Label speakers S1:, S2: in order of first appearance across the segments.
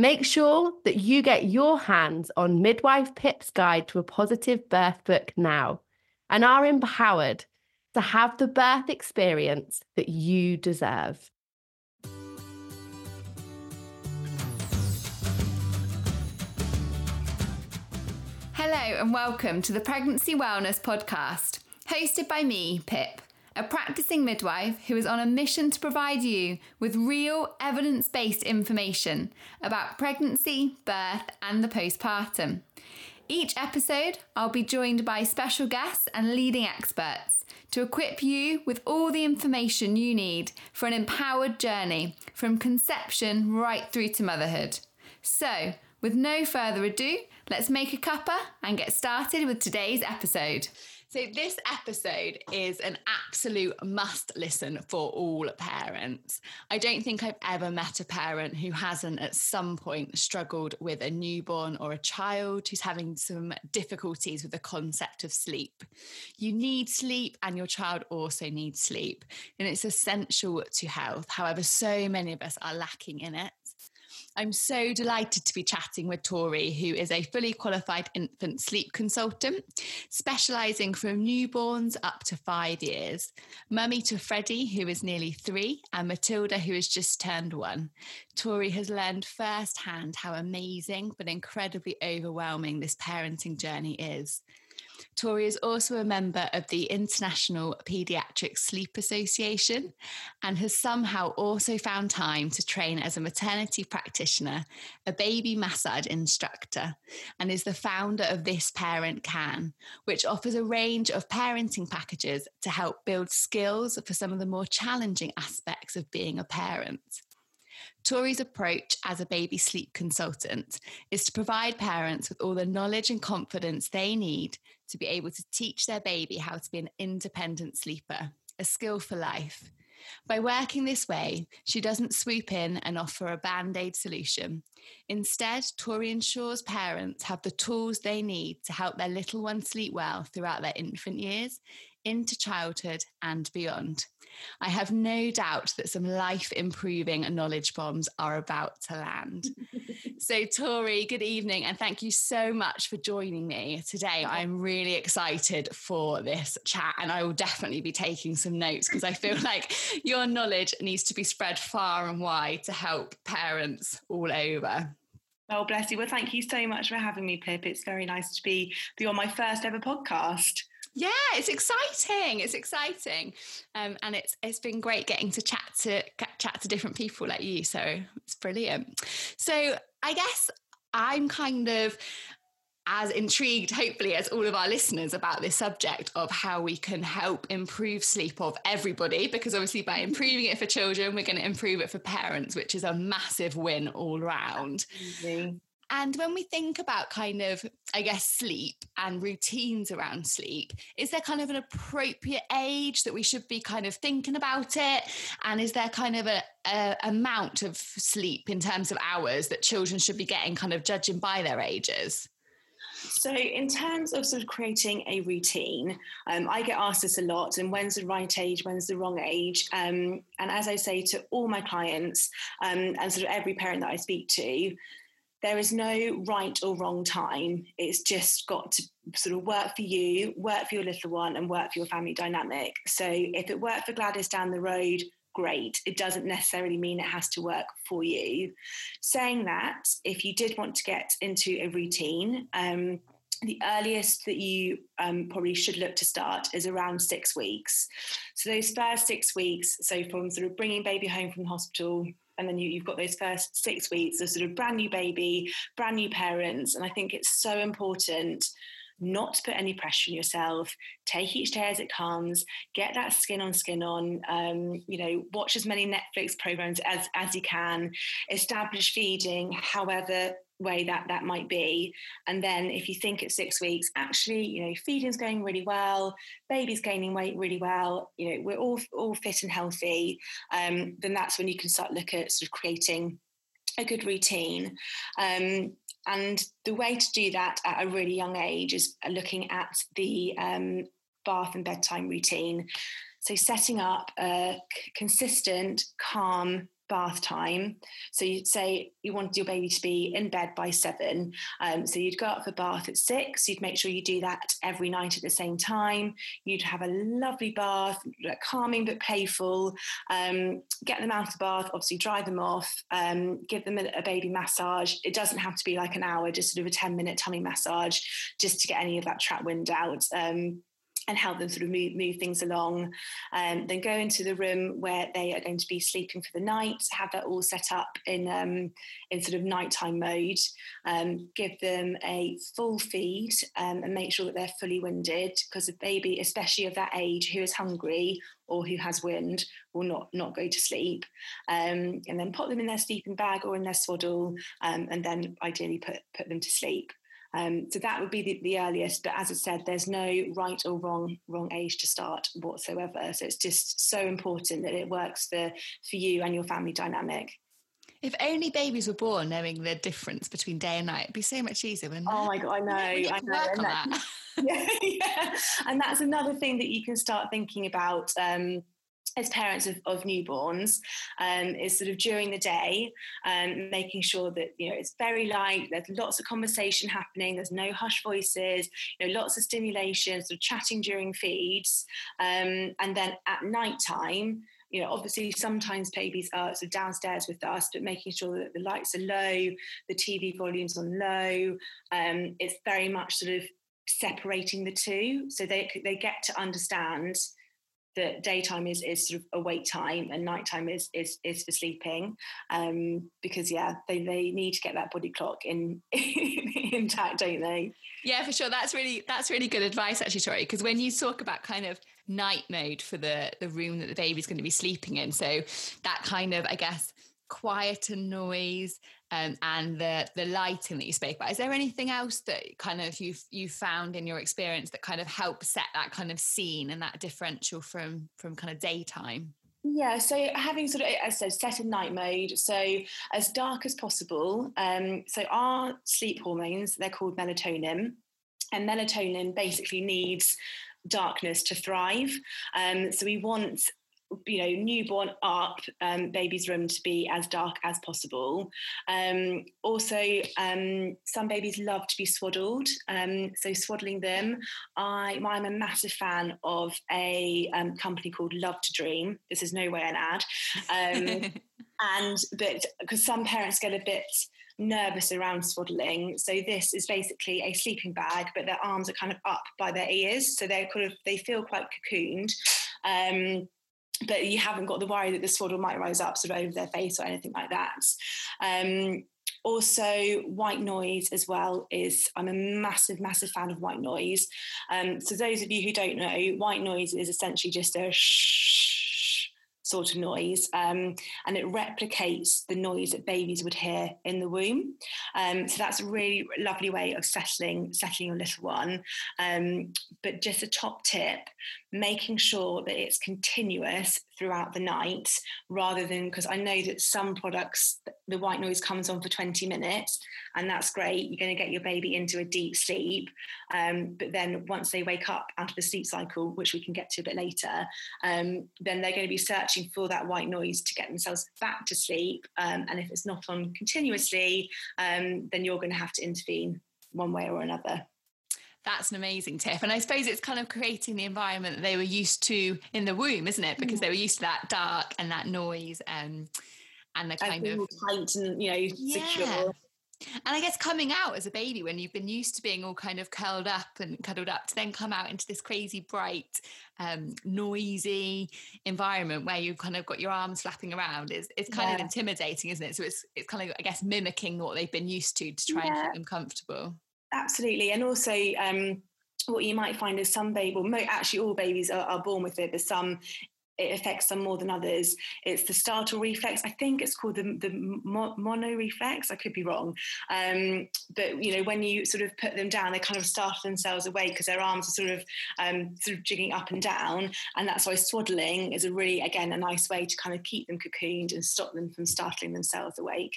S1: Make sure that you get your hands on Midwife Pip's Guide to a Positive Birth book now and are empowered to have the birth experience that you deserve.
S2: Hello, and welcome to the Pregnancy Wellness Podcast, hosted by me, Pip, a practicing midwife who is on a mission to provide you with real evidence based information about pregnancy, birth, and the postpartum. Each episode, I'll be joined by special guests and leading experts to equip you with all the information you need for an empowered journey from conception right through to motherhood. So, with no further ado, let's make a cuppa and get started with today's episode. So, this episode is an absolute must listen for all parents. I don't think I've ever met a parent who hasn't at some point struggled with a newborn or a child who's having some difficulties with the concept of sleep. You need sleep, and your child also needs sleep, and it's essential to health. However, so many of us are lacking in it. I'm so delighted to be chatting with Tori, who is a fully qualified infant sleep consultant, specialising from newborns up to five years. Mummy to Freddie, who is nearly three, and Matilda, who has just turned one. Tori has learned firsthand how amazing but incredibly overwhelming this parenting journey is. Tori is also a member of the International Paediatric Sleep Association and has somehow also found time to train as a maternity practitioner, a baby massage instructor, and is the founder of This Parent Can, which offers a range of parenting packages to help build skills for some of the more challenging aspects of being a parent. Tori's approach as a baby sleep consultant is to provide parents with all the knowledge and confidence they need to be able to teach their baby how to be an independent sleeper, a skill for life. By working this way, she doesn't swoop in and offer a band aid solution. Instead, Tori ensures parents have the tools they need to help their little one sleep well throughout their infant years, into childhood, and beyond. I have no doubt that some life improving knowledge bombs are about to land. so, Tori, good evening, and thank you so much for joining me today. I'm really excited for this chat, and I will definitely be taking some notes because I feel like your knowledge needs to be spread far and wide to help parents all over.
S3: Oh, bless you. Well, thank you so much for having me, Pip. It's very nice to be, be on my first ever podcast.
S2: Yeah, it's exciting. It's exciting, um, and it's it's been great getting to chat to chat to different people like you. So it's brilliant. So I guess I'm kind of as intrigued, hopefully, as all of our listeners about this subject of how we can help improve sleep of everybody. Because obviously, by improving it for children, we're going to improve it for parents, which is a massive win all round. Amazing. And when we think about kind of, I guess, sleep and routines around sleep, is there kind of an appropriate age that we should be kind of thinking about it? And is there kind of a, a amount of sleep in terms of hours that children should be getting, kind of judging by their ages?
S3: So, in terms of sort of creating a routine, um, I get asked this a lot and when's the right age, when's the wrong age? Um, and as I say to all my clients um, and sort of every parent that I speak to, there is no right or wrong time. It's just got to sort of work for you, work for your little one, and work for your family dynamic. So if it worked for Gladys down the road, great. It doesn't necessarily mean it has to work for you. Saying that, if you did want to get into a routine, um, the earliest that you um, probably should look to start is around six weeks. So those first six weeks, so from sort of bringing baby home from the hospital, and then you, you've got those first six weeks of sort of brand new baby, brand new parents, and I think it's so important not to put any pressure on yourself. Take each day as it comes. Get that skin on skin on. Um, you know, watch as many Netflix programs as as you can. Establish feeding, however way that that might be. And then if you think at six weeks actually you know feeding's going really well baby's gaining weight really well you know we're all all fit and healthy um, then that's when you can start look at sort of creating a good routine. Um, and the way to do that at a really young age is looking at the um, bath and bedtime routine. So setting up a consistent calm bath time. So you'd say you wanted your baby to be in bed by seven. Um, so you'd go up for bath at six. You'd make sure you do that every night at the same time. You'd have a lovely bath, calming but playful. Um, get them out of the bath, obviously dry them off, um, give them a, a, baby massage. It doesn't have to be like an hour, just sort of a 10 minute tummy massage, just to get any of that trap wind out. Um, and help them sort of move, move things along. Um, then go into the room where they are going to be sleeping for the night, have that all set up in, um, in sort of nighttime mode, um, give them a full feed um, and make sure that they're fully winded because a baby, especially of that age, who is hungry or who has wind will not not go to sleep. Um, and then put them in their sleeping bag or in their swaddle um, and then ideally put put them to sleep um, so that would be the, the, earliest. But as I said, there's no right or wrong wrong age to start whatsoever. So it's just so important that it works for for you and your family dynamic.
S2: If only babies were born knowing the difference between day and night, it'd be so much easier. Wouldn't
S3: oh my god, I know, I know.
S2: On that.
S3: yeah, yeah, and that's another thing that you can start thinking about. Um, as parents of, of newborns um, is sort of during the day um, making sure that you know it's very light there's lots of conversation happening there's no hush voices you know lots of stimulation sort of chatting during feeds um, and then at night time you know obviously sometimes babies are sort of downstairs with us but making sure that the lights are low the tv volumes on low um, it's very much sort of separating the two so they they get to understand that daytime is is sort of awake time and nighttime is is is for sleeping. Um, because yeah they, they need to get that body clock in intact don't they?
S2: Yeah for sure. That's really that's really good advice actually Tori because when you talk about kind of night mode for the the room that the baby's going to be sleeping in so that kind of I guess quieter noise um, and the the lighting that you spoke about. Is there anything else that kind of you you found in your experience that kind of help set that kind of scene and that differential from from kind of daytime?
S3: Yeah, so having sort of, as I said, set in night mode, so as dark as possible. Um, so our sleep hormones, they're called melatonin, and melatonin basically needs darkness to thrive. Um, so we want you know newborn up um, baby's room to be as dark as possible um, also um, some babies love to be swaddled um, so swaddling them I, i'm a massive fan of a um, company called love to dream this is no way an ad um, and but because some parents get a bit nervous around swaddling. So this is basically a sleeping bag, but their arms are kind of up by their ears, so they're kind of they feel quite cocooned. But you haven't got the worry that the swaddle might rise up sort of over their face or anything like that. Um, also, white noise as well is I'm a massive, massive fan of white noise. Um, so those of you who don't know, white noise is essentially just a shh sort of noise, um, and it replicates the noise that babies would hear in the womb. Um, so that's a really lovely way of settling settling your little one. Um, but just a top tip: making sure that it's continuous throughout the night, rather than because I know that some products the white noise comes on for 20 minutes, and that's great. You're going to get your baby into a deep sleep, um, but then once they wake up out of the sleep cycle, which we can get to a bit later, um, then they're going to be searching for that white noise to get themselves back to sleep. Um, and if it's not on continuously, um, then you're going to have to intervene one way or another.
S2: That's an amazing tip. And I suppose it's kind of creating the environment that they were used to in the womb, isn't it? Because mm. they were used to that dark and that noise and and the kind
S3: and
S2: of
S3: tight and you know
S2: yeah. secure. And I guess coming out as a baby when you've been used to being all kind of curled up and cuddled up to then come out into this crazy, bright, um, noisy environment where you've kind of got your arms flapping around is it's kind yeah. of intimidating, isn't it? So it's it's kind of I guess mimicking what they've been used to to try yeah. and keep them comfortable.
S3: Absolutely, and also um, what you might find is some baby, well, actually all babies are, are born with it, but some it affects some more than others. It's the startle reflex. I think it's called the, the Moro reflex. I could be wrong. Um, but, you know, when you sort of put them down, they kind of startle themselves awake because their arms are sort of um, sort of jigging up and down. And that's why swaddling is a really, again, a nice way to kind of keep them cocooned and stop them from startling themselves awake.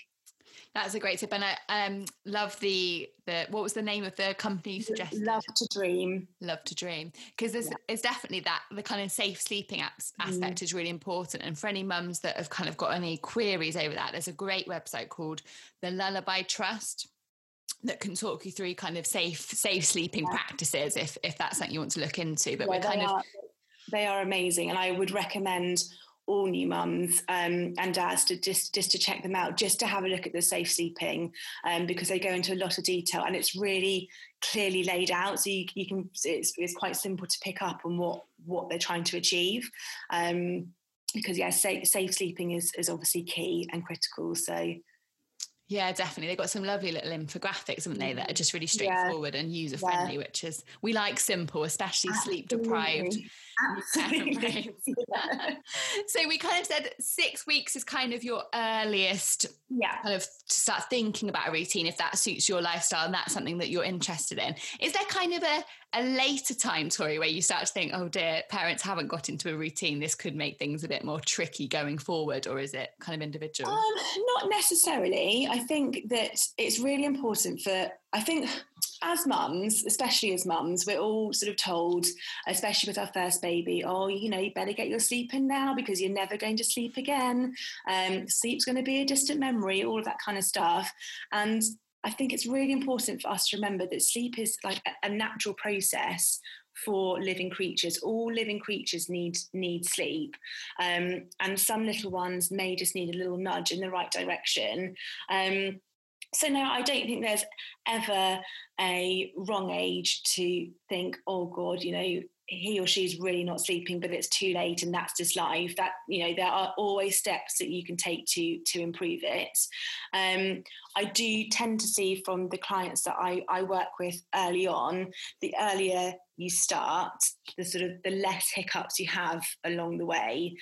S2: That's a great tip, and I um, love the the what was the name of the company you suggested?
S3: Love to Dream.
S2: Love to Dream, because there's yeah. it's definitely that the kind of safe sleeping aspect mm. is really important. And for any mums that have kind of got any queries over that, there's a great website called the Lullaby Trust that can talk you through kind of safe safe sleeping yeah. practices if if that's something you want to look into. But yeah, we're kind of
S3: are, they are amazing, and I would recommend all new mums um, and dads to just just to check them out, just to have a look at the safe sleeping, um, because they go into a lot of detail and it's really clearly laid out, so you, you can it's, it's quite simple to pick up on what what they're trying to achieve. Um, because yeah, safe, safe sleeping is is obviously key and critical. So
S2: yeah, definitely. They've got some lovely little infographics, haven't they, that are just really straightforward yeah. and user friendly, yeah. which is we like simple, especially sleep deprived Absolutely. so we kind of said six weeks is kind of your earliest
S3: yeah.
S2: kind of to start thinking about a routine if that suits your lifestyle and that's something that you're interested in. Is there kind of a, a later time, Tori, where you start to think, oh dear, parents haven't got into a routine, this could make things a bit more tricky going forward, or is it kind of individual? Um,
S3: not necessarily. I think that it's really important for I think as mums, especially as mums, we're all sort of told, especially with our first baby, oh, you know, you better get your sleep in now because you're never going to sleep again. Um, sleep's going to be a distant memory, all of that kind of stuff. And I think it's really important for us to remember that sleep is like a, natural process for living creatures. All living creatures need need sleep, um, and some little ones may just need a little nudge in the right direction. Um, so no, I don't think there's ever a wrong age to think, oh God, you know, he or she's really not sleeping, but it's too late and that's just life. That, you know, there are always steps that you can take to to improve it. Um, I do tend to see from the clients that I, I work with early on, the earlier you start, the sort of the less hiccups you have along the way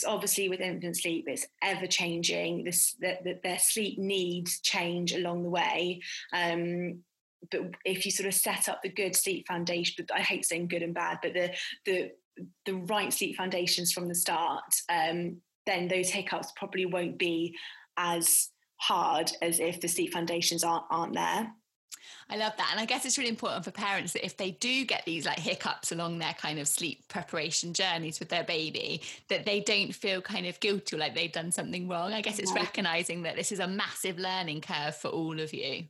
S3: because obviously with infant sleep it's ever changing this that, that their sleep needs change along the way. Um, but if you sort of set up the good sleep foundation but i hate saying good and bad but the the the right sleep foundations from the start um, then those hiccups probably won't be as hard as if the sleep foundations aren't aren't there
S2: I love that. And I guess it's really important for parents that if they do get these like hiccups along their kind of sleep preparation journeys with their baby, that they don't feel kind of guilty or like they've done something wrong. I guess it's yeah. recognizing that this is a massive learning curve for all of you.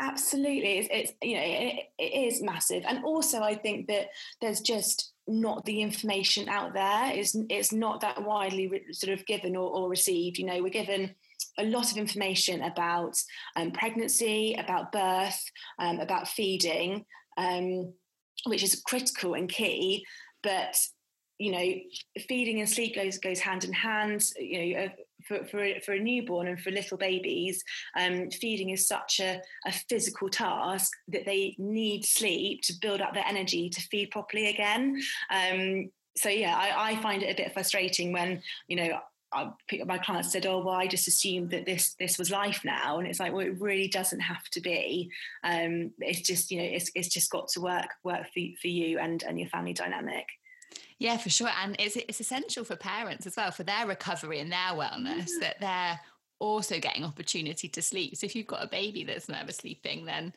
S3: Absolutely. It's, it's you know, it, it is massive. And also, I think that there's just not the information out there. It's, it's not that widely re- sort of given or, or received. You know, we're given a lot of information about um, pregnancy, about birth, um, about feeding, um, which is critical and key. But you know, feeding and sleep goes goes hand in hand. You know, uh, for for a, for a newborn and for little babies, um, feeding is such a, a physical task that they need sleep to build up their energy to feed properly again. Um, so yeah, I, I, find it a bit frustrating when you know I, my clients said, "Oh, well, I just assumed that this this was life now," and it's like, well, it really doesn't have to be. Um, it's just you know, it's it's just got to work work for for you and and your family dynamic.
S2: Yeah, for sure, and it's it's essential for parents as well for their recovery and their wellness yeah. that they're also getting opportunity to sleep. So if you've got a baby that's never sleeping, then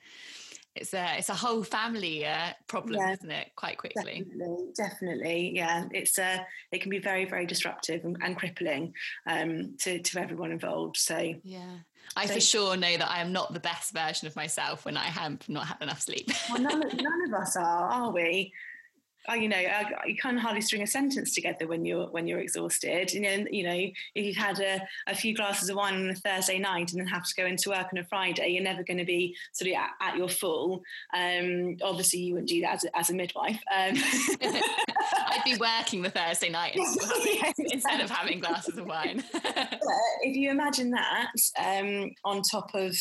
S2: it's a it's a whole family uh, problem, yeah, isn't it? Quite quickly.
S3: Definitely, definitely, yeah. It's uh, it can be very very disruptive and, and crippling um, to to everyone involved. So
S2: yeah, I so, for sure know that I am not the best version of myself when I have not had enough sleep.
S3: well, none, none of us are, are we? You know, you can't hardly string a sentence together when you're when you're exhausted. You know, you know, if you've had a, a few glasses of wine on a Thursday night and then have to go into work on a Friday, you're never going to be sort of at, at your full. Um, obviously, you wouldn't do that as a, as a midwife. Um,
S2: I'd be working the Thursday night yeah, instead of having glasses of wine.
S3: if you imagine that um, on top of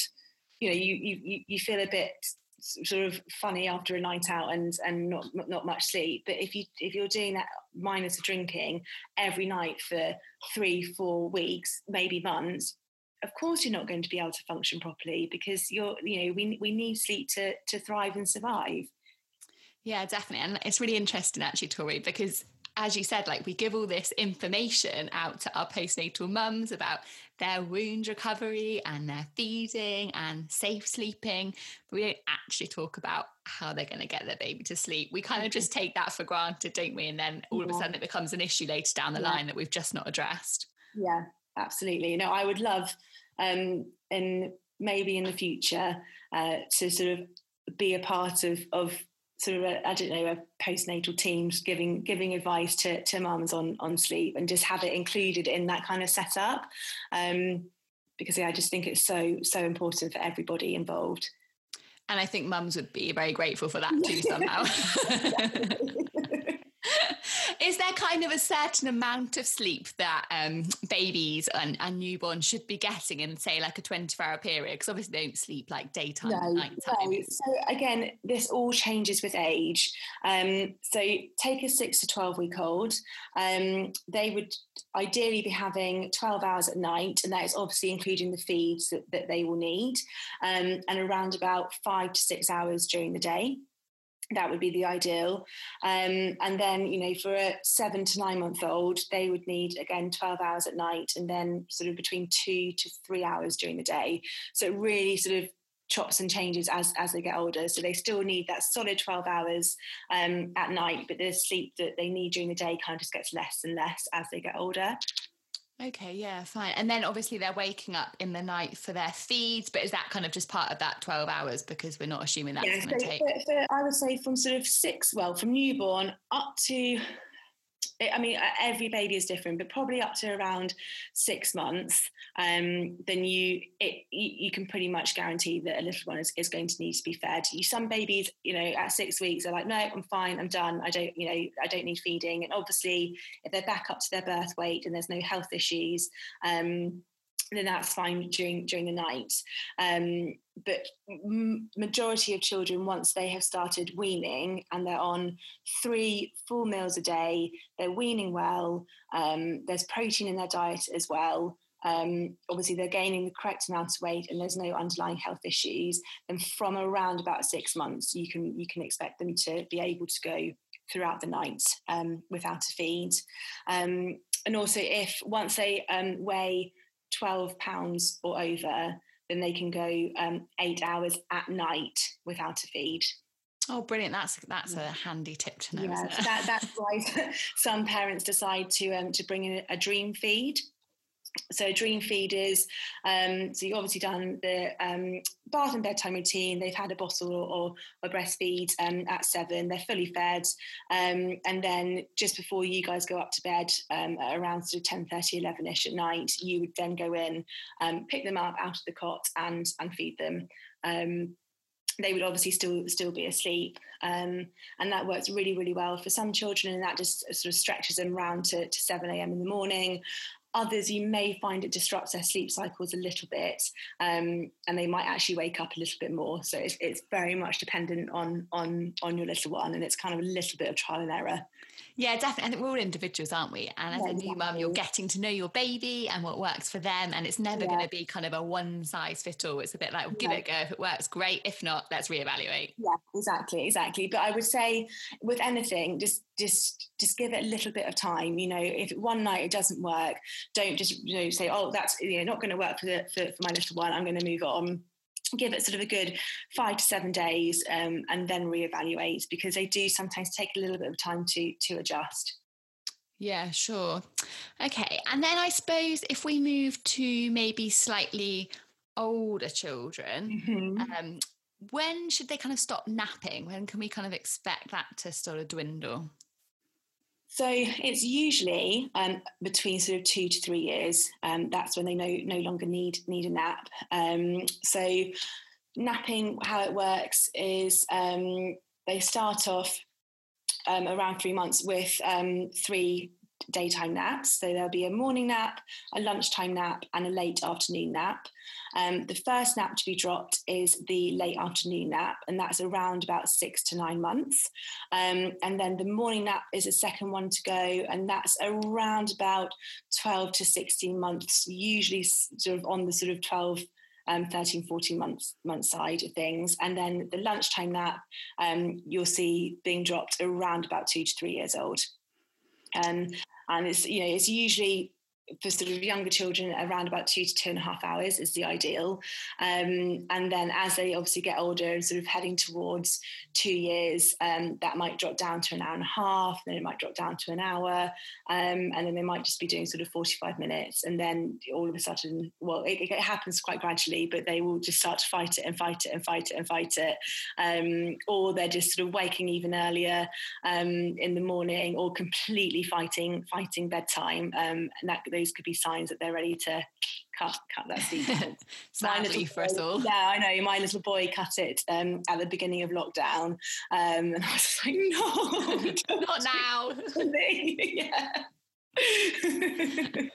S3: you know you you you feel a bit sort of funny after a night out and and not not much sleep. But if you if you're doing that minus a drinking every night for three four weeks maybe months of course you're not going to be able to function properly because you're you know we we need sleep to to thrive and survive.
S2: Yeah definitely. And it's really interesting actually tori because as you said, like we give all this information out to our postnatal mums about their wound recovery and their feeding and safe sleeping, but we don't actually talk about how they're going to get their baby to sleep. We kind of just take that for granted, don't we? And then all of a sudden it becomes an issue later down the yeah. line that we've just not addressed.
S3: Yeah, absolutely. You know, I would love, um, and maybe in the future, uh, to sort of be a part of of sort of I don't know a postnatal teams giving giving advice to to mums on on sleep and just have it included in that kind of setup um, because yeah I just think it's so so important for everybody involved.
S2: And I think mums would be very grateful for that too somehow. Kind of a certain amount of sleep that um, babies and, and, newborns should be getting in, say, like a 24 hour period? Because obviously they don't sleep like daytime no, nighttime. No.
S3: So, again, this all changes with age. Um, so, take a six to 12 week old, um, they would ideally be having 12 hours at night, and that is obviously including the feeds that, that they will need, um, and around about five to six hours during the day that would be the ideal. Um, and then, you know, for a seven to nine month old, they would need again 12 hours at night and then sort of between two to three hours during the day. So it really sort of chops and changes as, as they get older. So they still need that solid 12 hours um, at night, but the sleep that they need during the day kind of just gets less and less as they get older.
S2: Okay, yeah, fine. And then obviously they're waking up in the night for their feeds, but is that kind of just part of that 12 hours because we're not assuming that's yeah, going to so take? For,
S3: for, I would say from sort of six, well, from newborn up to I mean, every baby is different, but probably up to around six months, um, then you it you can pretty much guarantee that a little one is, is going to need to be fed. You, some babies, you know, at six weeks are like, no, I'm fine, I'm done. I don't, you know, I don't need feeding. And obviously, if they're back up to their birth weight and there's no health issues, um, then that's fine during during the night. Um, but m- majority of children, once they have started weaning and they're on three full meals a day, they're weaning well. Um, there's protein in their diet as well. Um, obviously, they're gaining the correct amount of weight, and there's no underlying health issues. Then, from around about six months, you can you can expect them to be able to go throughout the night um, without a feed. Um, and also, if once they um, weigh 12 pounds or over, then they can go um, eight hours at night without a feed.
S2: Oh, brilliant! That's that's a handy tip to know.
S3: Yeah, that, that's why some parents decide to um, to bring in a dream feed so dream feeders um, so you've obviously done the um, bath and bedtime routine they've had a bottle or, or breastfeed um, at seven they're fully fed um, and then just before you guys go up to bed um, around sort of 10 30 11ish at night you would then go in um, pick them up out of the cot and and feed them. They would obviously still still be asleep um, and that works really really well for some children and that just sort of stretches them round to, to 7 a.m in the morning Others, you may find it disrupts their sleep cycles a little bit, um, and they might actually wake up a little bit more. So it's, it's very much dependent on on on your little one, and it's kind of a little bit of trial and error.
S2: Yeah, definitely. I think we're all individuals, aren't we? And as yeah, a new mum, you're getting to know your baby and what works for them. And it's never yeah. going to be kind of a one size fit all. It's a bit like, well, give yeah. it a go. If it works, great. If not, let's reevaluate.
S3: Yeah, exactly, exactly. But I would say with anything, just just just give it a little bit of time. You know, if one night it doesn't work, don't just you know say, oh, that's you know not going to work for, the, for for my little one. I'm going to move on give it sort of a good five to seven days um, and then reevaluate because they do sometimes take a little bit of time to to adjust
S2: yeah sure okay and then i suppose if we move to maybe slightly older children mm-hmm. um, when should they kind of stop napping? When can we kind of expect that to sort of dwindle?
S3: So it's usually um, between sort of two to three years. Um, that's when they no no longer need need a nap. Um, so napping, how it works is um, they start off um, around three months with um, three daytime naps. So there'll be a morning nap, a lunchtime nap, and a late afternoon nap. Um, the first nap to be dropped is the late afternoon nap, and that's around about six to nine months. Um, and then the morning nap is the second one to go, and that's around about 12 to 16 months, usually sort of on the sort of 12 um, 13, 14 months month side of things. And then the lunchtime nap, um, you'll see being dropped around about two to three years old. Um, and it's you know it's usually for sort of younger children, around about two to two and a half hours is the ideal. Um, and then as they obviously get older and sort of heading towards two years, um, that might drop down to an hour and a half, then it might drop down to an hour, um, and then they might just be doing sort of 45 minutes. And then all of a sudden, well, it, it, happens quite gradually, but they will just start to fight it and fight it and fight it and fight it. Um, or they're just sort of waking even earlier um, in the morning or completely fighting, fighting bedtime. Um, and that those could be signs that they're ready to cut cut that
S2: little for us all.
S3: Yeah, I know. My little boy cut it um, at the beginning of lockdown, um, and I was like, no,
S2: not now.
S3: yeah.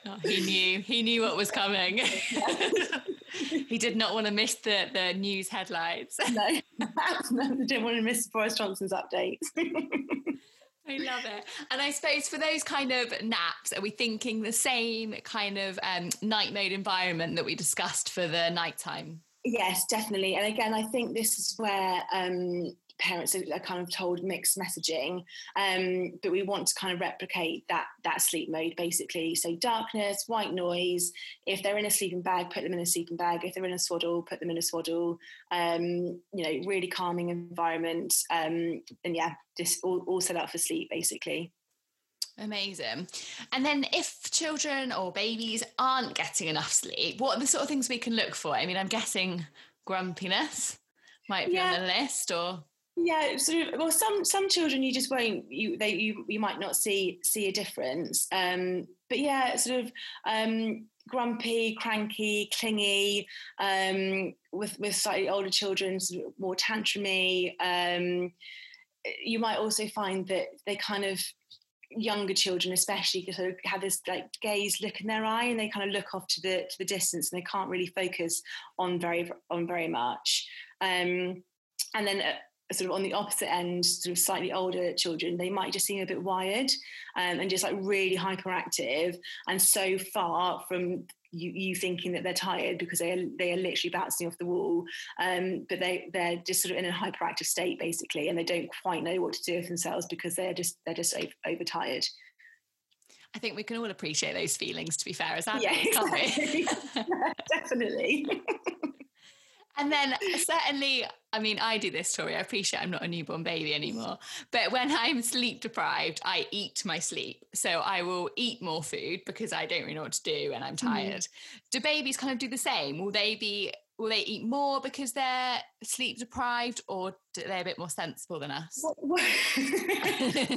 S2: oh, he knew. He knew what was coming. he did not want to miss the the news headlines.
S3: no, no, didn't want to miss Boris Johnson's updates.
S2: I love it. And I suppose for those kind of naps, are we thinking the same kind of um, night mode environment that we discussed for the nighttime?
S3: Yes, definitely. And again, I think this is where um, parents are, kind of told mixed messaging um, but we want to kind of replicate that that sleep mode basically so darkness white noise if they're in a sleeping bag put them in a sleeping bag if they're in a swaddle put them in a swaddle um, you know really calming environment um, and yeah just all, all set up for sleep basically
S2: Amazing. And then if children or babies aren't getting enough sleep, what are the sort of things we can look for? I mean, I'm guessing grumpiness might be yeah. on the list or
S3: yeah, sort of. Well, some some children you just won't you they you you might not see see a difference. Um, but yeah, sort of um, grumpy, cranky, clingy. Um, with with slightly older children, sort of more tantrumy. Um, you might also find that they kind of younger children especially sort of have this like gaze look in their eye and they kind of look off to the to the distance and they can't really focus on very on very much um, and then uh, sort of on the opposite end, sort of slightly older children, they might just seem a bit wired um, and just like really hyperactive and so far from you, you thinking that they're tired because they are, they are literally bouncing off the wall, um, but they they're just sort of in a hyperactive state basically, and they don't quite know what to do with themselves because they're just they're just over, overtired.
S2: I think we can all appreciate those feelings. To be fair, as adults, yeah, exactly.
S3: definitely.
S2: And then certainly, I mean, I do this Tori. I appreciate I'm not a newborn baby anymore. But when I'm sleep deprived, I eat my sleep. So I will eat more food because I don't really know what to do and I'm mm-hmm. tired. Mm. Do babies kind of do the same? Will they be will they eat more because they're sleep deprived or are they a bit more sensible than us?
S3: What,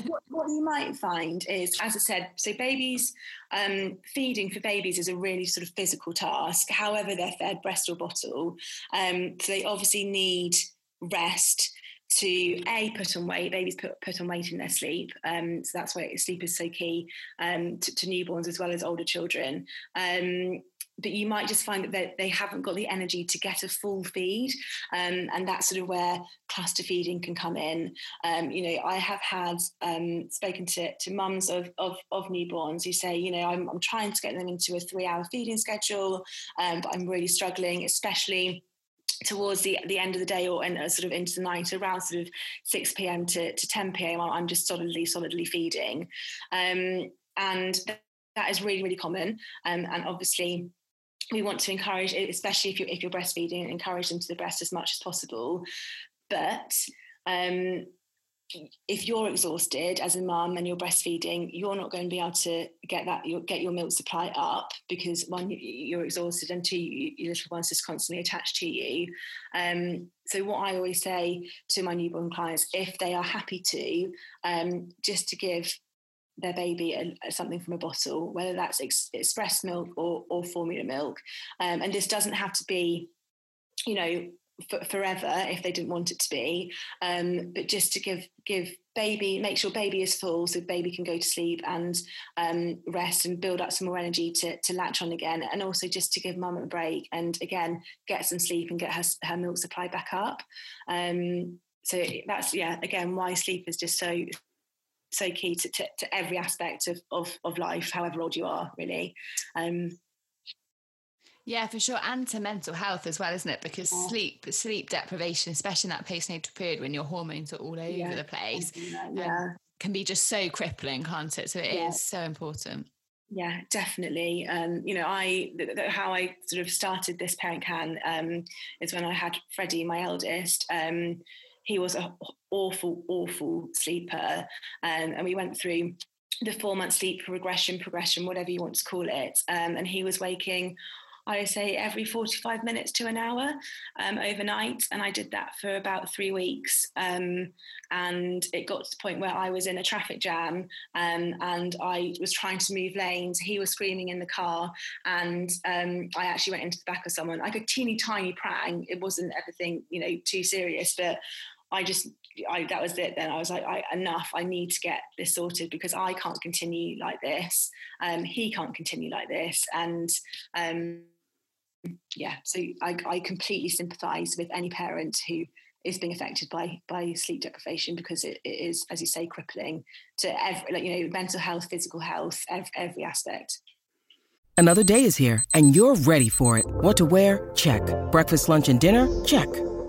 S3: what, what, you might find is as i said so babies um, feeding for babies is a really sort of physical task. However they're fed breast or bottle um, so they obviously need rest to a put on weight babies put, put on weight in their sleep um, so that's why sleep is so key um, to, to, newborns as well as older children. Um, but you might just find that they, haven't got the energy to get a full feed. Um, and that's sort of where cluster feeding can come in. Um, you know, I have had um, spoken to, to mums of, of, of, newborns who say, you know, I'm, I'm trying to get them into a three hour feeding schedule, um, but I'm really struggling, especially towards the the end of the day or in, uh, sort of into the night around sort of 6 p.m to, to 10 p.m i'm just solidly solidly feeding um, and that is really really common um, and obviously we want to encourage, especially if you're, if you're breastfeeding, encourage them to the breast as much as possible. But um, if you're exhausted as a mum and you're breastfeeding, you're not going to be able to get that get your milk supply up because one you're exhausted and two your little one's just constantly attached to you. Um, so what I always say to my newborn clients, if they are happy to, um, just to give their baby a, a, something from a bottle, whether that's ex- express milk or, or formula milk, um, and this doesn't have to be, you know, forever if they didn't want it to be. Um, but just to give give baby make sure baby is full so baby can go to sleep and um, rest and build up some more energy to, to latch on again. And also just to give mum a break and again get some sleep and get her, her milk supply back up. Um, so that's yeah again why sleep is just so so key to, to, to every aspect of, of, of life however old you are really um,
S2: yeah, for sure, and to mental health as well, isn't it? Because yeah. sleep, sleep deprivation, especially in that postnatal period when your hormones are all over yeah. the place, yeah. Um, can be just so crippling, can't it? So it is so important.
S3: Yeah, definitely. Um, you know, I th- th- how I sort of started this parent can um, is when I had Freddie, my eldest. Um, he was an awful, awful sleeper, um, and we went through the four month sleep regression, progression, whatever you want to call it. Um, and he was waking I would say every 45 minutes to an hour um, overnight. And I did that for about three weeks. Um, and it got to the point where I was in a traffic jam um, and I was trying to move lanes. He was screaming in the car. And um, I actually went into the back of someone, like a teeny tiny prang. It wasn't everything, you know, too serious, but I just I, that was it then. I was like, I, enough. I need to get this sorted because I can't continue like this. Um, he can't continue like this. And um, yeah, so I, I completely sympathise with any parent who is being affected by by sleep deprivation because it, it is, as you say, crippling to every, like you know, mental health, physical health, every, every aspect.
S4: Another day is here, and you're ready for it. What to wear? Check. Breakfast, lunch, and dinner? Check.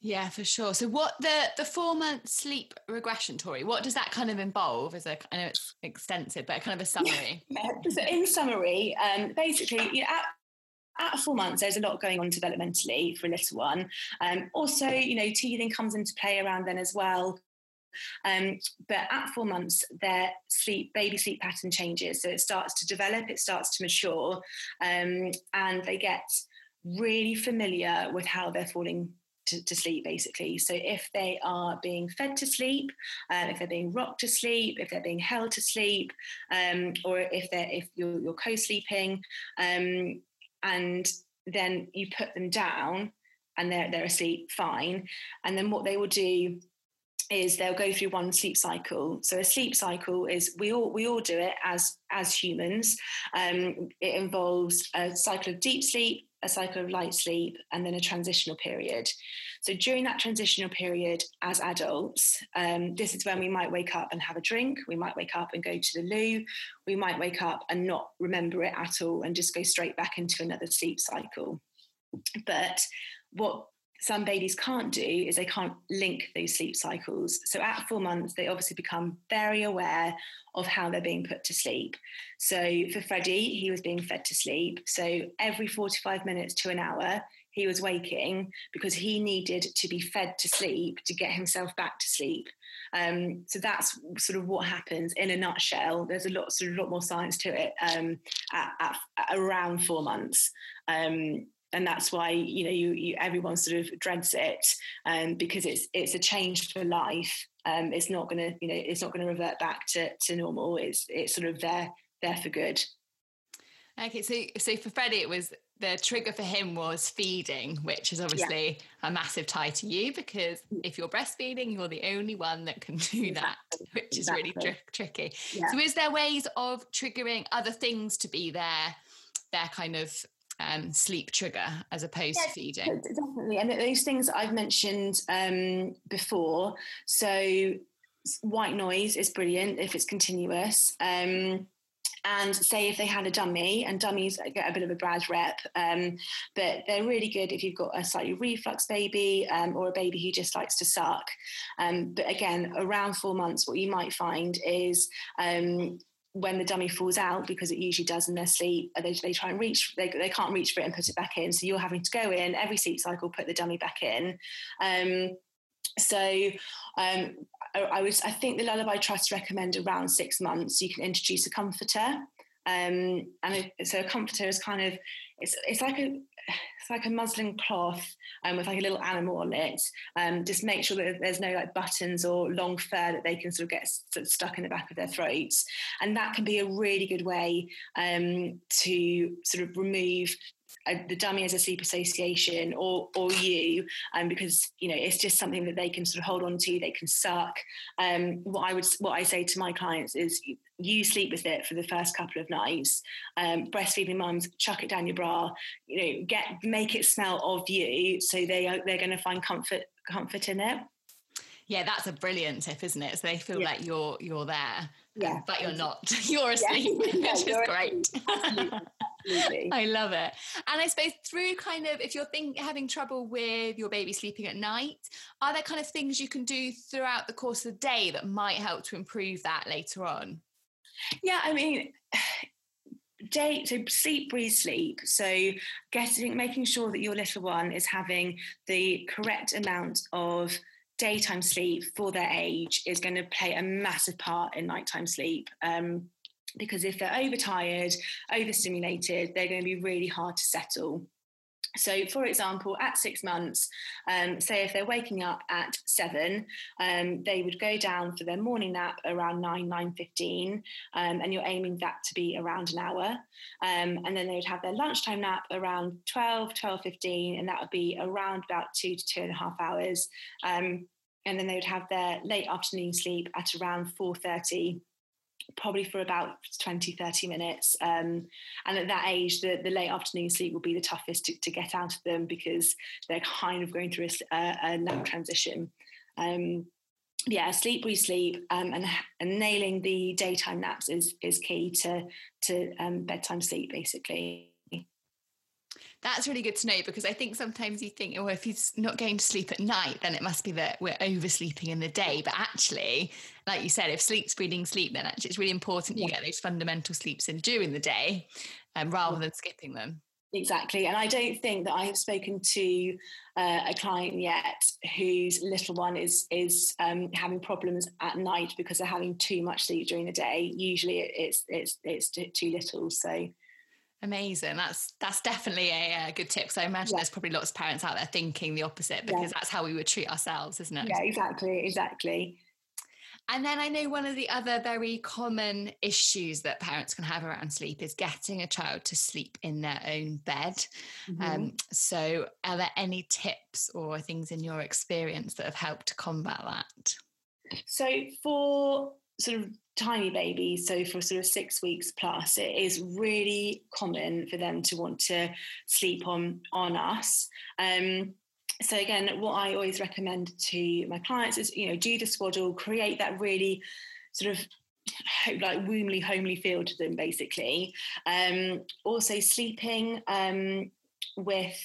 S2: Yeah, for sure. So what the the four month sleep regression, Tori, what does that kind of involve? As a I know it's extensive, but kind of a summary.
S3: Yeah. So in summary, um, basically, you know, at at four months, there's a lot going on developmentally for a little one. Um, also, you know, teething comes into play around then as well. Um, but at four months, their sleep, baby sleep pattern changes. So it starts to develop, it starts to mature, um, and they get really familiar with how they're falling to, to, sleep, basically. So if they are being fed to sleep, uh, if they're being rocked to sleep, if they're being held to sleep, um, or if they're if you're, you're co-sleeping, um, and then you put them down and they're, they're asleep fine. And then what they will do is they'll go through one sleep cycle. So a sleep cycle is we all we all do it as as humans. Um, it involves a cycle of deep sleep a cycle of light sleep and then a transitional period so during that transitional period as adults, um, this is when we might wake up and have a drink. We might wake up and go to the loo. We might wake up and not remember it at all and just go straight back into another sleep cycle. But what some babies can't do is they can't link those sleep cycles. So at four months, they obviously become very aware of how they're being put to sleep. So for Freddie, he was being fed to sleep. So every 45 minutes to an hour, he was waking because he needed to be fed to sleep to get himself back to sleep. Um, so that's sort of what happens in a nutshell. There's a lot, sort of, lot more science to it um, at, at, at, around four months. Um, and that's why you know you, you everyone sort of dreads it um, because it's it's a change for life. Um, it's not going to you know it's not going to revert back to, to normal. It's it's sort of there there for good.
S2: Okay, so so for Freddie, it was the trigger for him was feeding, which is obviously yeah. a massive tie to you because mm. if you're breastfeeding, you're the only one that can do that, which is really tr- tricky. Yeah. So, is there ways of triggering other things to be there, their kind of um, sleep trigger as opposed to feeding?
S3: Definitely, and those things I've mentioned um, before. So, white noise is brilliant if it's continuous. Um, and say if they had a dummy and dummies get a bit of a bad rep um, but they're really good if you've got a slightly reflux baby um, or a baby who just likes to suck um, but again around four months what you might find is um, when the dummy falls out because it usually does in their sleep they, they try and reach they, they can't reach for it and put it back in so you're having to go in every sleep cycle put the dummy back in um, so um, I, would, I think the Lullaby Trust recommend around six months. You can introduce a comforter, um, and so a comforter is kind of it's it's like a it's like a muslin cloth um, with like a little animal on it. Um, just make sure that there's no like buttons or long fur that they can sort of get sort of stuck in the back of their throats, and that can be a really good way um, to sort of remove the dummy as a sleep association or or you um, because you know it's just something that they can sort of hold on to they can suck. Um, what i would what i say to my clients is you sleep with it for the first couple of nights um, breastfeeding mums chuck it down your bra you know get make it smell of you so they are they're going to find comfort comfort in it
S2: yeah that's a brilliant tip isn't it so they feel yeah. like you're you're there
S3: yeah
S2: but you're not you're asleep yeah. which is great
S3: Absolutely.
S2: I love it. And I suppose through kind of if you're think, having trouble with your baby sleeping at night, are there kind of things you can do throughout the course of the day that might help to improve that later on?
S3: Yeah, I mean, day so sleep breathe sleep so getting making sure that your little one is having the correct amount of daytime sleep for their age is going to play a massive part in nighttime sleep um, because if they're overtired, overstimulated, they're going to be really hard to settle. So, for example, at six months, um, say if they're waking up at seven, um, they would go down for their morning nap around nine, nine fifteen, um, and you're aiming that to be around an hour. Um, and then they would have their lunchtime nap around 12, 12.15, and that would be around about two to two and a half hours. Um, and then they would have their late afternoon sleep at around 4.30 probably for about 20, 30 minutes. Um, and at that age, the, the late afternoon sleep will be the toughest to, to get out of them because they're kind of going through a, a nap transition. Um, yeah, sleep, we sleep, um, and, and nailing the daytime naps is is key to to um, bedtime sleep, basically
S2: that's really good to know because I think sometimes you think, oh, if he's not going to sleep at night, then it must be that we're oversleeping in the day. But actually, like you said, if sleep's breeding sleep, then actually it's really important you get those fundamental sleeps in during the day um, rather than skipping them.
S3: Exactly. And I don't think that I have spoken to uh, a client yet whose little one is is um, having problems at night because they're having too much sleep during the day. Usually it's it's it's too little. So
S2: Amazing. That's that's definitely a, a good tip. So I imagine yeah. there's probably lots of parents out there thinking the opposite because yeah. that's how we would treat ourselves, isn't it?
S3: Yeah, exactly, exactly.
S2: And then I know one of the other very common issues that parents can have around sleep is getting a child to sleep in their own bed. Mm-hmm. Um, so, are there any tips or things in your experience that have helped to combat that?
S3: So, for sort of tiny babies, so for sort of six weeks plus, it is really common for them to want to sleep on on us. Um, so again, what I always recommend to my clients is, you know, do the swaddle, create that really sort of like wombly, homely feel to them, basically. Um, also, sleeping um, with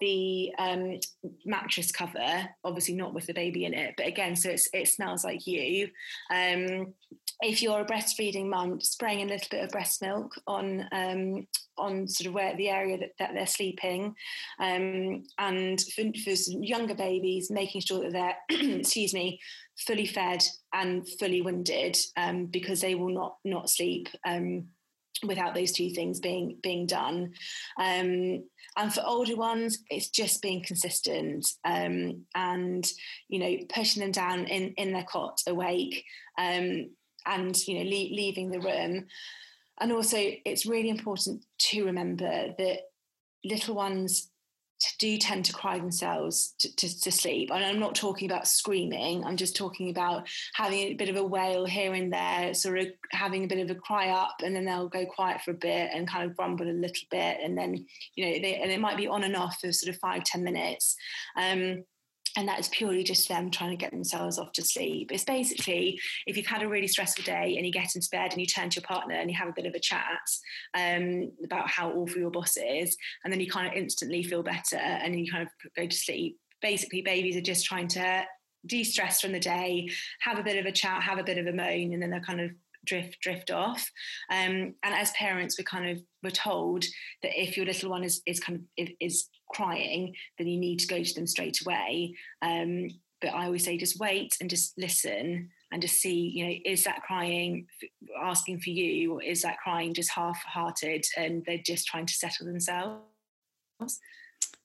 S3: the um, mattress cover, obviously not with the baby in it, but again, so it smells like you. Um, if you're a breastfeeding mum, spraying a little bit of breast milk on um, on sort of where the area that, that they're sleeping, um, and for, for younger babies, making sure that they're excuse me fully fed and fully winded um, because they will not not sleep um, without those two things being being done. Um, and for older ones, it's just being consistent um, and you know pushing them down in in their cot awake um, and you know le- leaving the room. And also, it's really important to remember that little ones do tend to cry themselves to, to, to, sleep. And I'm not talking about screaming, I'm just talking about having a bit of a wail here and there, sort of having a bit of a cry up, and then they'll go quiet for a bit and kind of grumble a little bit. And then, you know, they, and it might be on and off for sort of five ten minutes. Um, and that is purely just them trying to get themselves off to sleep. It's basically if you've had a really stressful day and you get into bed and you turn to your partner and you have a bit of a chat um, about how awful your boss is, and then you kind of instantly feel better and you kind of go to sleep. Basically, babies are just trying to de-stress from the day, have a bit of a chat, have a bit of a moan, and then they're kind of drift drift off. Um, and as parents, we're kind of we're told that if your little one is is kind of is crying, then you need to go to them straight away. Um, but I always say just wait and just listen and just see, you know, is that crying asking for you, or is that crying just half-hearted and they're just trying to settle themselves?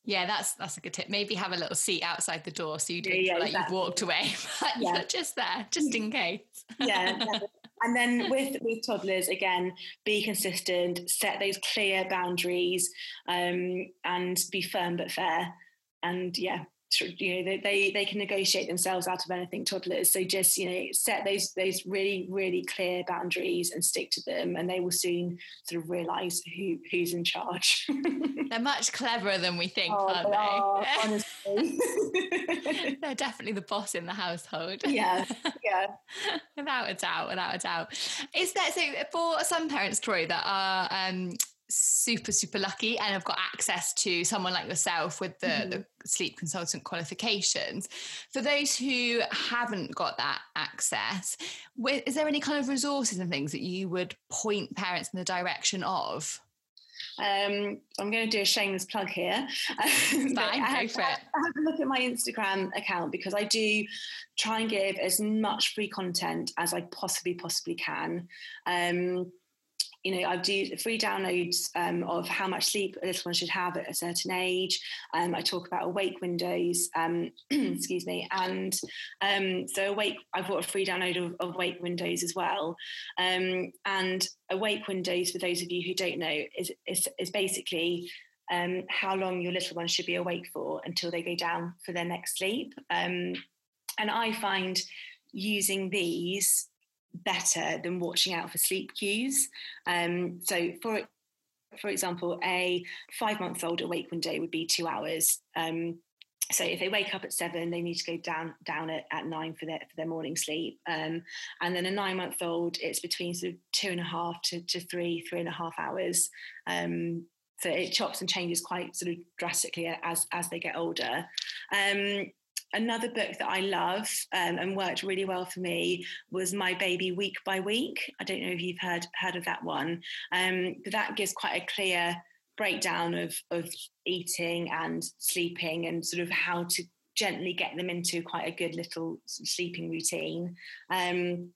S2: Yeah, that's that's a good tip. Maybe have a little seat outside the door so you don't yeah, feel like exactly. you've walked away, but yeah. you're just there, just in case.
S3: yeah, and then with with toddlers again be consistent set those clear boundaries um, and be firm but fair. And yeah you know they they can negotiate themselves out of anything toddlers. So just you know set those those really really clear boundaries and stick to them and they will soon sort of realize who who's in charge.
S2: They're much cleverer than we think oh, aren't they, are, honestly. They're definitely the boss in the household.
S3: Yeah yeah.
S2: Without a doubt without a doubt. Is there so for some parents Tori that are um super super lucky and have got access to someone like yourself with the, mm-hmm. the, sleep consultant qualifications for those who haven't got that access is there any kind of resources and things that you would point parents in the direction of
S3: um, I'm going to do a shameless plug here.
S2: Fine, go for it.
S3: have a look at my Instagram account because I do try and give as much free content as I possibly possibly can. Um, you know, I do free downloads um, of how much sleep a little one should have at a certain age. Um, I talk about awake windows, um, excuse me, and um, so awake. I've got a free download of, of awake windows as well. Um, and awake windows, for those of you who don't know, is is, is basically um, how long your little one should be awake for until they go down for their next sleep. and I find using these better than watching out for sleep cues. Um, so, for for example, a five month old awake window day would be two hours. Um, so if they wake up at seven, they need to go down down at, at nine for their for their morning sleep. Um, and then a nine month old, it's between sort of two and a half to, to three, three and a half hours. Um, so it chops and changes quite sort of drastically as as they get older. Um, another book that I love um, and worked really well for me was My Baby Week by Week. I don't know if you've heard heard of that one, um, but that gives quite a clear breakdown of of eating and sleeping and sort of how to gently get them into quite a good little sleeping routine. Um,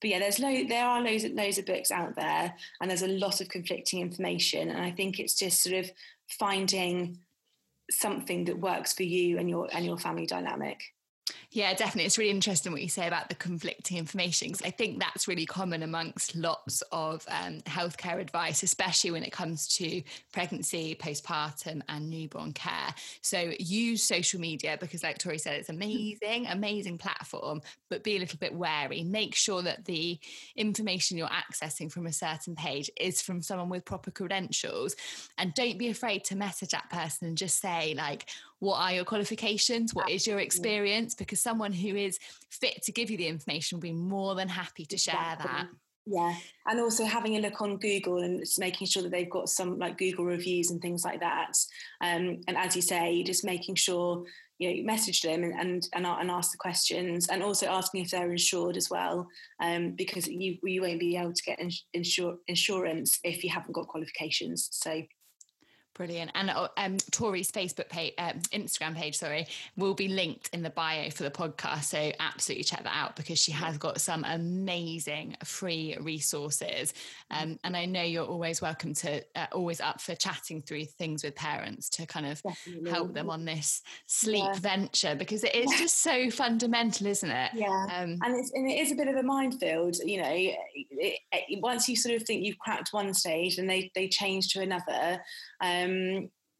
S3: but yeah, there's lo- there are loads of, loads of books out there, and there's a lot of conflicting information, and I think it's just sort of finding something that works for you and your and your family dynamic
S2: yeah, definitely. It's really interesting what you say about the conflicting information because I think that's really common amongst lots of um, healthcare advice, especially when it comes to pregnancy, postpartum, and newborn care. So use social media because, like Tori said, it's amazing, amazing platform, but be a little bit wary. Make sure that the information you're accessing from a certain page is from someone with proper credentials, and don't be afraid to message that person and just say like, what are your qualifications? What is your experience? Because someone who is fit to give you the information will be more than happy to share that.
S3: Yeah. And also having a look on Google and just making sure that they've got some like Google reviews and things like that. Um, and as you say, just making sure you know, you message them and, and, and, and ask the questions and also asking if they're insured as well, um, because you, you won't be able to get insur- insurance if you haven't got qualifications. So
S2: Brilliant. And uh, um, Tori's Facebook page, um, Instagram page, sorry, will be linked in the bio for the podcast. So absolutely check that out because she has got some amazing free resources. Um, and I know you're always welcome to, uh, always up for chatting through things with parents to kind of Definitely. help them on this sleep yeah. venture because it is just so fundamental, isn't it?
S3: Yeah. Um, and, it's, and it is a bit of a minefield, you know, it, it, once you sort of think you've cracked one stage and they, they change to another, um,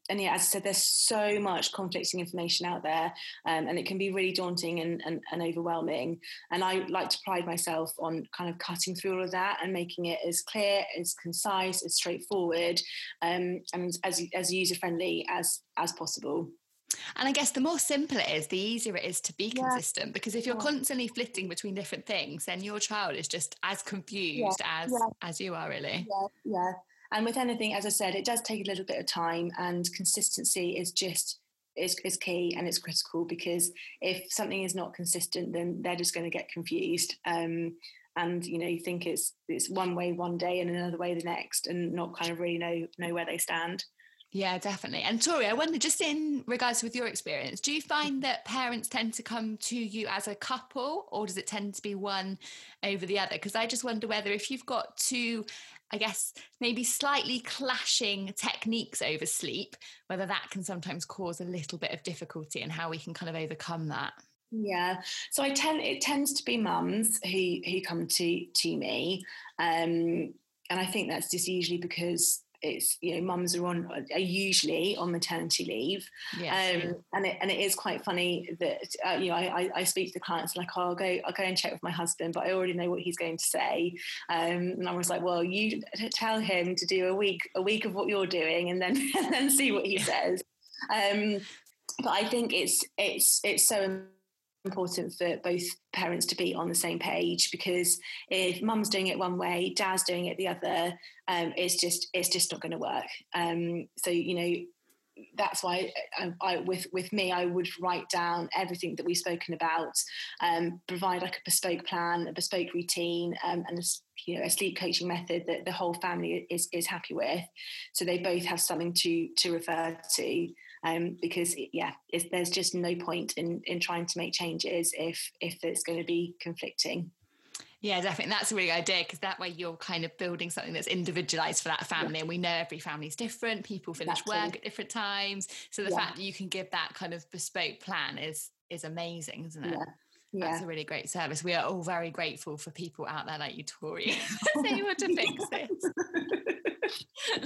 S3: and yeah, as I said, there's so much conflicting information out there, um, and it can be really daunting and, and, and, overwhelming. And I like to pride myself on kind of cutting through all of that and making it as clear, as concise, as straightforward, um, and as as user friendly as as possible.
S2: And I guess the more simple it is, the easier it is to be yeah. consistent. Because if you're yeah. constantly flitting between different things, then your child is just as confused yeah. as as you are, really.
S3: Yeah, yeah. And with anything, as I said, it does take a little bit of time, and consistency is just is, is key and it's critical because if something is not consistent, then they're just going to get confused. Um, and you know, you think it's it's one way one day and another way the next, and not kind of really know know where they stand.
S2: Yeah, definitely. And Tori, I wonder, just in regards with your experience, do you find that parents tend to come to you as a couple, or does it tend to be one over the other? Because I just wonder whether if you've got two, I guess maybe slightly clashing techniques over sleep, whether that can sometimes cause a little bit of difficulty and how we can kind of overcome that.
S3: Yeah, so I tend it tends to be mums who who come to to me, um, and I think that's just usually because it's you know mums are on are usually on maternity leave yes. um, and it and it is quite funny that uh, you know I, I speak to the clients like oh, I'll go I'll go and check with my husband but I already know what he's going to say um, and I was like well you tell him to do a week a week of what you're doing and then and then see what he says um, but I think it's it's it's so important for both parents to be on the same page because if mum's doing it one way dad's doing it the other um, it's just it's just not going to work. Um, so you know that's why I, I, with with me I would write down everything that we've spoken about um, provide like a bespoke plan a bespoke routine um, and a, you know a sleep coaching method that the whole family is is happy with. So they both have something to to refer to um, because yeah, there's just no point in in trying to make changes if if it's going to be conflicting.
S2: Yeah, definitely. That's a really good idea because that way you're kind of building something that's individualized for that family. Yeah. And we know every family is different. People finish exactly. work at different times. So the yeah. fact that you can give that kind of bespoke plan is is amazing, isn't it?
S3: Yeah.
S2: Yeah. That's a really great service. We are all very grateful for people out there like you, Tori, able to fix this.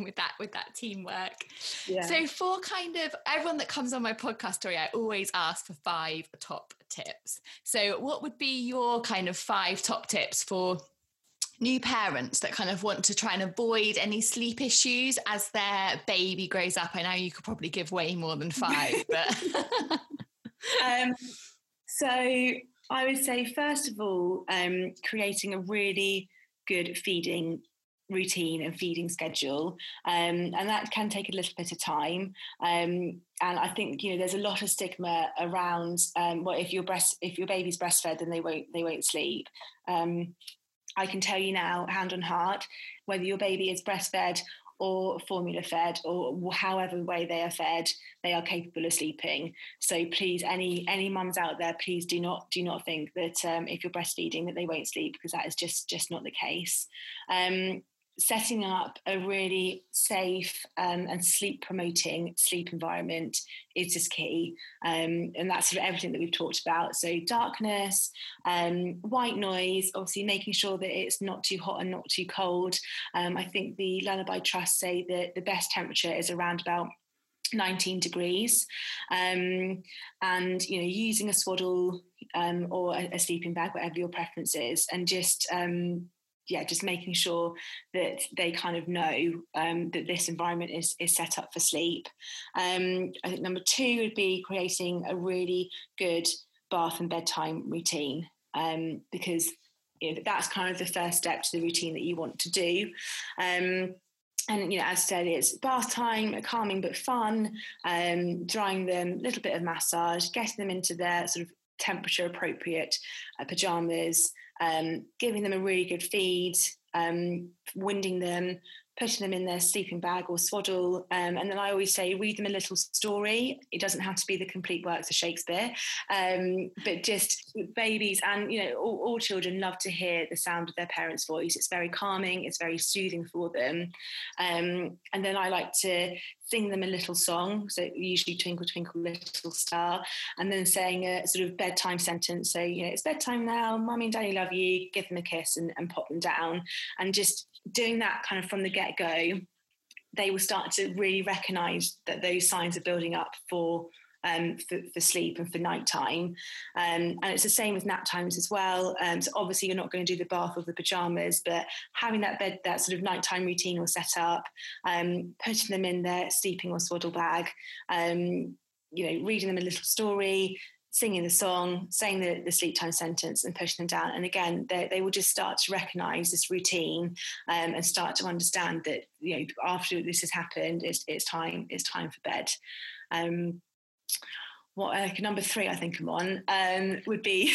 S2: with that with that teamwork. Yeah. So for kind of everyone that comes on my podcast Tori, I always ask for five top tips. So what would be your kind of five top tips for new parents that kind of want to try and avoid any sleep issues as their baby grows up? I know you could probably give way more than five, but
S3: um, so I would say first of all, um, creating a really good feeding routine and feeding schedule um, and that can take a little bit of time um, and i think you know there's a lot of stigma around um, well if your breast if your baby's breastfed then they won't they won't sleep. Um, i can tell you now hand on heart whether your baby is breastfed or formula fed or however way they are fed they are capable of sleeping. So please any any mums out there please do not do not think that um, if you're breastfeeding that they won't sleep because that is just just not the case. Um, setting up a really safe um, and sleep promoting sleep environment is just key. Um, and that's sort of everything that we've talked about. So, darkness, um, white noise, obviously making sure that it's not too hot and not too cold. Um, I think the Lullaby Trust say that the best temperature is around about 19 degrees um, and you know using a swaddle um, or a, a, sleeping bag whatever your preference is and just um, yeah, just making sure that they kind of know um, that this environment is is set up for sleep. Um, I think number two would be creating a really good bath and bedtime routine um, because you know, that's kind of the first step to the routine that you want to do. Um, and you know, as I said, it's bath time, calming but fun. Um, drying them, a little bit of massage, getting them into their sort of temperature appropriate uh, pajamas um, giving them a really good feed, um, winding them, putting them in their sleeping bag or swaddle. Um, and then I always say, read them a little story. It doesn't have to be the complete works of Shakespeare, um, but just babies and, you know, all, all, children love to hear the sound of their parents' voice. It's very calming, it's very soothing for them. Um, and then I like to sing them a little song, so usually Twinkle, Twinkle, Little Star, and then saying a sort of bedtime sentence. So, you know, it's bedtime now, Mummy and Daddy love you, give them a kiss and, and pop them down. And just doing that kind of from the get go, they will start to really recognize that those signs are building up for um, for, for, sleep and for nighttime. Um, and it's the same with nap times as well. Um, so obviously you're not going to do the bath or the pajamas, but having that bed, that sort of nighttime routine all set up, um, putting them in their sleeping or swaddle bag, um, you know, reading them a little story, singing the song, saying the, the sleep time sentence and pushing them down. And again, they, they will just start to recognize this routine um, and start to understand that, you know, after this has happened, it's, it's time, it's time for bed. Um, what uh, number three I think I'm on um, would be.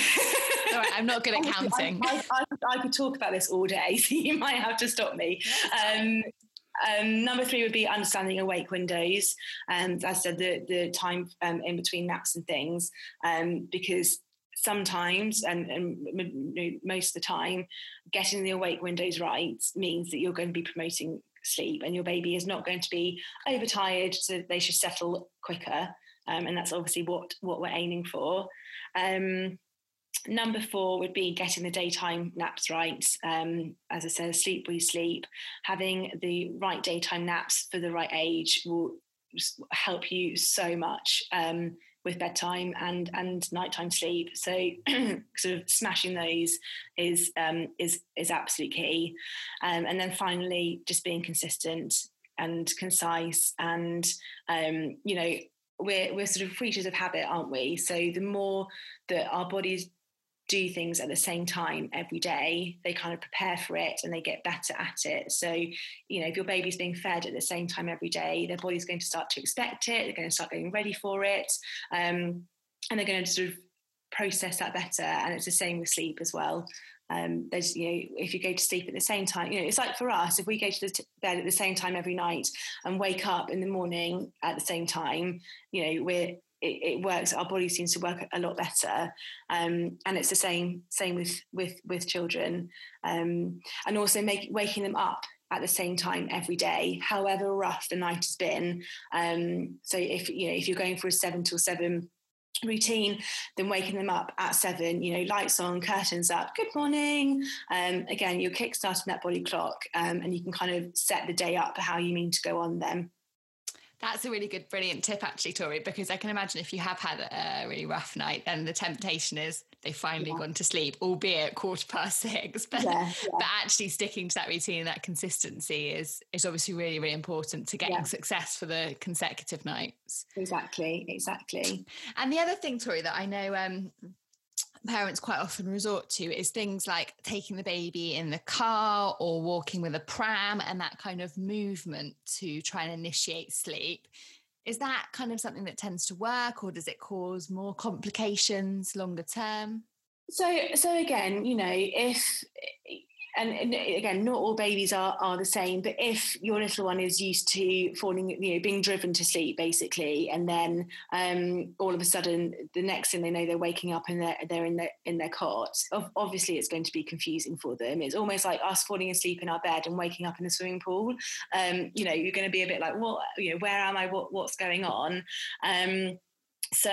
S2: All right, I'm not good at counting.
S3: I, I, I, I, could talk about this all day, so you might have to stop me. Um, um, number three would be understanding awake windows, and as I said, the the time um, in between naps and things, um, because sometimes and, and, most of the time, getting the awake windows right means that you're going to be promoting sleep, and your baby is not going to be overtired, so they should settle quicker, um, and that's obviously what what we're aiming for. Um, Number four would be getting the daytime naps right. Um, as I said, sleep we sleep. Having the right daytime naps for the right age will help you so much um, with bedtime and and nighttime sleep. So sort of smashing those is um, is is absolute key. Um, and then finally, just being consistent and concise and um, you know we're we're sort of creatures of habit, aren't we? So the more that our bodies do things at the same time every day, they kind of prepare for it and they get better at it. So, you know, if your baby's being fed at the same time every day, their body's going to start to expect it, they're going to start getting ready for it, um, and they're going to sort of process that better. And it's the same with sleep as well. Um, there's, you know, if you go to sleep at the same time, you know, it's like for us, if we go to the t- bed at the same time every night and wake up in the morning at the same time, you know, we're it, it, works our body seems to work a lot better. Um, and it's the same same with with with children. Um, and also make, waking them up at the same time every day however rough the night has been. Um, so if you know if you're going for a seven till seven routine then waking them up at seven you know lights on curtains up good morning. Um, again you're kickstarting that body clock um, and you can kind of set the day up how you mean to go on then.
S2: That's a really good, brilliant tip, actually, Tori, because I can imagine if you have had a really rough night, then the temptation is they've finally yeah. gone to sleep, albeit quarter past six. But, yeah, yeah. but actually sticking to that routine and that consistency is is obviously really, really important to getting success for the consecutive nights.
S3: Exactly, exactly.
S2: And the other thing, Tori, that I know um, parents quite often resort to is things like taking the baby in the car or walking with a pram and that kind of movement to try and initiate sleep. Is that kind of something that tends to work or does it cause more complications longer term?
S3: So so again, you know, if and, and, again, not all babies are are the same. But if your little one is used to falling, you know, being driven to sleep, basically, and then um, all of a sudden, the next thing they know, they're waking up and they're they're in their in their cot. Obviously, it's going to be confusing for them. It's almost like us falling asleep in our bed and waking up in the swimming pool. Um, you know, you're going to be a bit like, what? You know, where am I? What what's going on? Um, so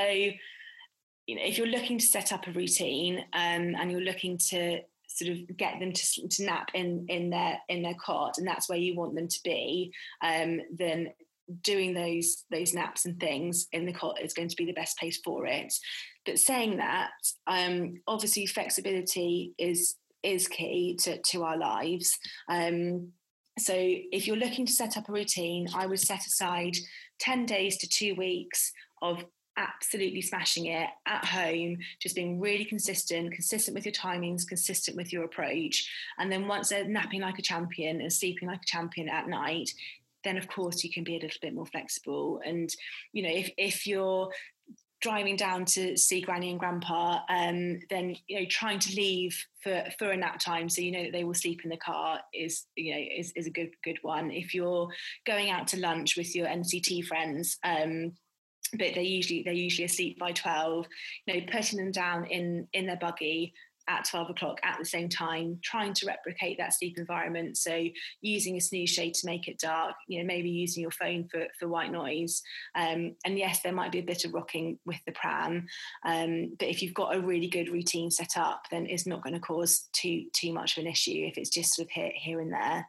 S3: you know, if you're looking to set up a routine um, and you're looking to sort of get them to, to nap in in their in their cot and that's where you want them to be um, then doing those those naps and things in the cot is going to be the best place for it. But saying that um, obviously flexibility is is key to, to our lives. Um, so if you're looking to set up a routine i would set aside 10 days to two weeks of absolutely smashing it at home, just being really consistent, consistent with your timings, consistent with your approach. And then once they're napping like a champion and sleeping like a champion at night, then of course you can be a little bit more flexible. And, you know, if, if you're driving down to see granny and grandpa um, then you know trying to leave for for a nap time so you know that they will sleep in the car is you know is, is a good good one if you're going out to lunch with your nct friends um, but they usually they're usually asleep by 12 you know putting them down in in their buggy at 12 o'clock at the same time trying to replicate that sleep environment. So using a snooze shade to make it dark you know maybe using your phone for, for white noise. Um, and yes there might be a bit of rocking with the pram um, but if you've got a really good routine set up then it's not going to cause too too much of an issue if it's just sort of here, here and there.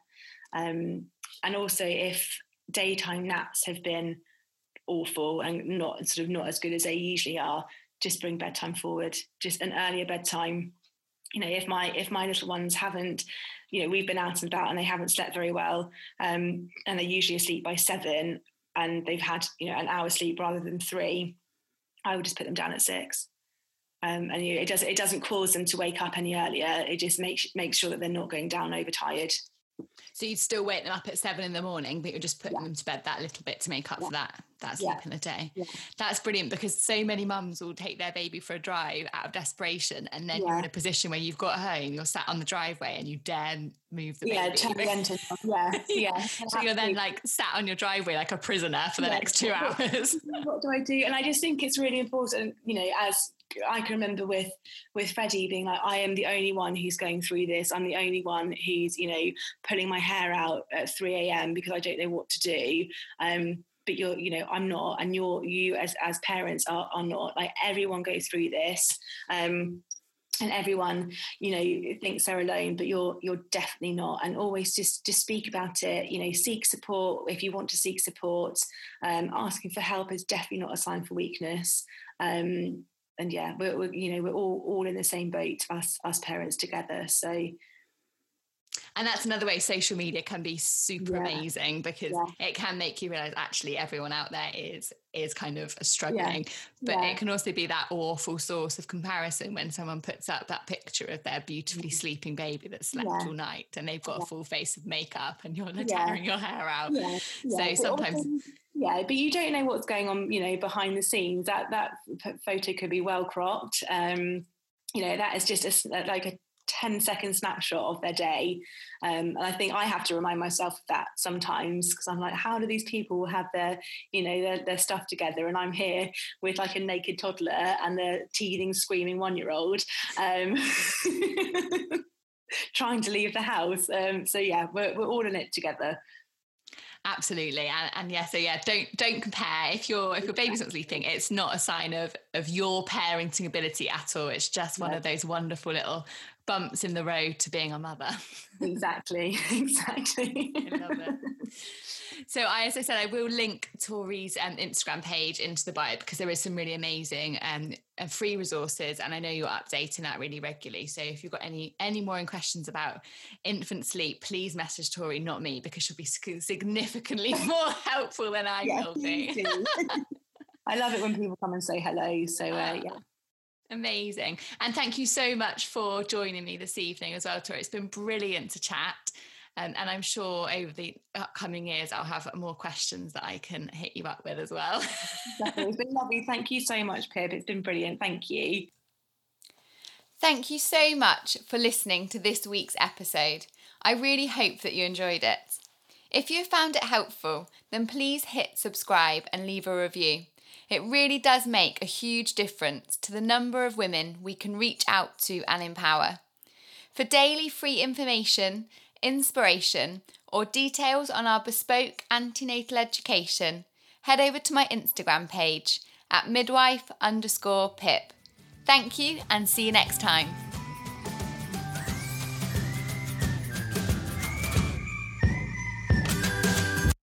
S3: Um, and also if daytime naps have been awful and not sort of not as good as they usually are, just bring bedtime forward, just an earlier bedtime. You know, if my if my little ones haven't, you know, we've been out and about and they haven't slept very well, um, and they're usually asleep by seven, and they've had you know an hour sleep rather than three, I would just put them down at six. Um, and you know, it does it doesn't cause them to wake up any earlier. It just makes makes sure that they're not going down overtired.
S2: So you'd still wake them up at seven in the morning, but you're just putting yeah. them to bed that little bit to make up yeah. for that that sleep yeah. in the day. That's brilliant because so many mums will take their baby for a drive out of desperation, and then you're in a position where you've got home, you're sat on the driveway, and you dare move the baby.
S3: Yeah, turn the engine Yeah, yeah.
S2: so you're then like sat on your driveway like a prisoner for the next two hours.
S3: what do I do? And I just think it's really important, you know, as I can remember with with Freddie being like, I am the only one who's going through this. I'm the only one who's, you know, pulling my hair out at 3 a.m. because I don't know what to do. Um, but you're, you know, I'm not, and you're you as as parents are are not. Like everyone goes through this. Um, and everyone you know thinks they're alone but you're you're definitely not and always just just speak about it you know seek support if you want to seek support um, asking for help is definitely not a sign for weakness um, and yeah, we're, we're, you know we're all all in the same boat, us us parents together. So
S2: and that's another way social media can be super yeah. amazing because yeah. it can make you realize actually everyone out there is is kind of struggling yeah. but it can also be that awful source of comparison when someone puts up that picture of their beautifully mm-hmm. sleeping baby that slept all night and they've got a full face of makeup and you're tearing your hair out so sometimes also,
S3: yeah but you don't know what's going on you know behind the scenes. That that photo could be well cropped. Um you know that is just a, like a 10 second snapshot of their day. Um, and i think i have to remind myself of that sometimes because i'm like how do these people have their you know their, their stuff together? And i'm here with like a naked toddler and the teething screaming one year old um, trying to leave the house. Um, so yeah we're, we're all in it together
S2: absolutely and, and, yeah so yeah don't don't compare. If your if your baby's not sleeping it's not a sign of of your parenting ability at all. It's just one yeah. of those wonderful little bumps in the road to being a mother.
S3: Exactly exactly. I love it.
S2: So I, as I said, I will link Tori's um, Instagram page into the bio because there is some really amazing um, uh, free resources, and I know you're updating that really regularly. So if you've got any any more questions about infant sleep, please message Tori, not me, because she'll be significantly more helpful than I yeah, will be.
S3: I love it when people come and say hello. So uh, yeah.
S2: Amazing. And thank you so much for joining me this evening as well, Tori. It's been brilliant to chat. Um, and I'm sure over the upcoming years, I'll have more questions that I can hit you up with as well.
S3: It's been lovely. Thank you so much, Pip. It's been brilliant. Thank you.
S2: Thank you so much for listening to this week's episode. I really hope that you enjoyed it. If you found it helpful, then please hit subscribe and leave a review. It really does make a huge difference to the number of women we can reach out to and empower. For daily free information, inspiration, or details on our bespoke antenatal education, head over to my Instagram page at midwife underscore pip. Thank you and see you next time.